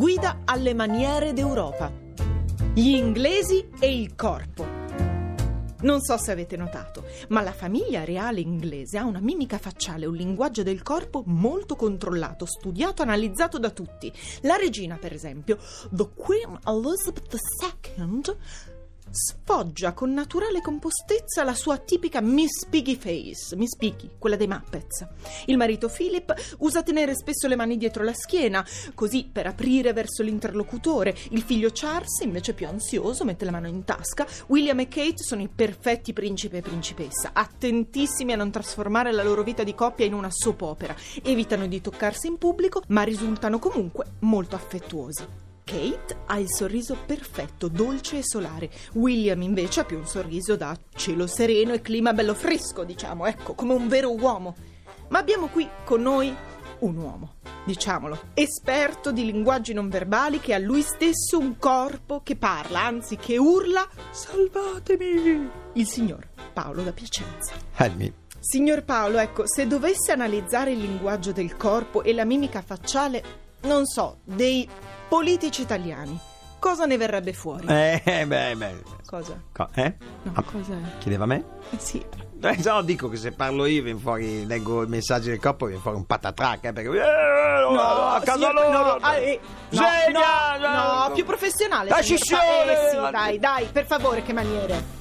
Guida alle maniere d'Europa. Gli inglesi e il corpo. Non so se avete notato, ma la famiglia reale inglese ha una mimica facciale, un linguaggio del corpo molto controllato, studiato, analizzato da tutti. La regina, per esempio, The Queen Elizabeth II, sfoggia con naturale compostezza la sua tipica Miss Piggy face, Miss Piggy, quella dei Muppets. Il marito Philip usa tenere spesso le mani dietro la schiena, così per aprire verso l'interlocutore. Il figlio Charles, invece più ansioso, mette la mano in tasca. William e Kate sono i perfetti principe e principessa, attentissimi a non trasformare la loro vita di coppia in una soap opera. Evitano di toccarsi in pubblico, ma risultano comunque molto affettuosi. Kate ha il sorriso perfetto, dolce e solare. William invece ha più un sorriso da cielo sereno e clima bello fresco, diciamo, ecco, come un vero uomo. Ma abbiamo qui con noi un uomo, diciamolo, esperto di linguaggi non verbali che ha lui stesso un corpo che parla, anzi che urla Salvatemi! Il signor Paolo da Piacenza. Help me. Signor Paolo, ecco, se dovesse analizzare il linguaggio del corpo e la mimica facciale, non so, dei politici italiani, cosa ne verrebbe fuori? Eh, beh, beh. Cosa? Co- eh? No, Ah, cosa? Chiedeva a me? Eh, sì. Eh, no, dico che se parlo io viene fuori, leggo i messaggi del corpo, viene fuori un patatrac, eh, perché... Eh, a casa signor- loro! no, ah, eh, no, Sveglia! no, no, più professionale. La scissione! Eh sì, dai, dai, per favore, che maniere.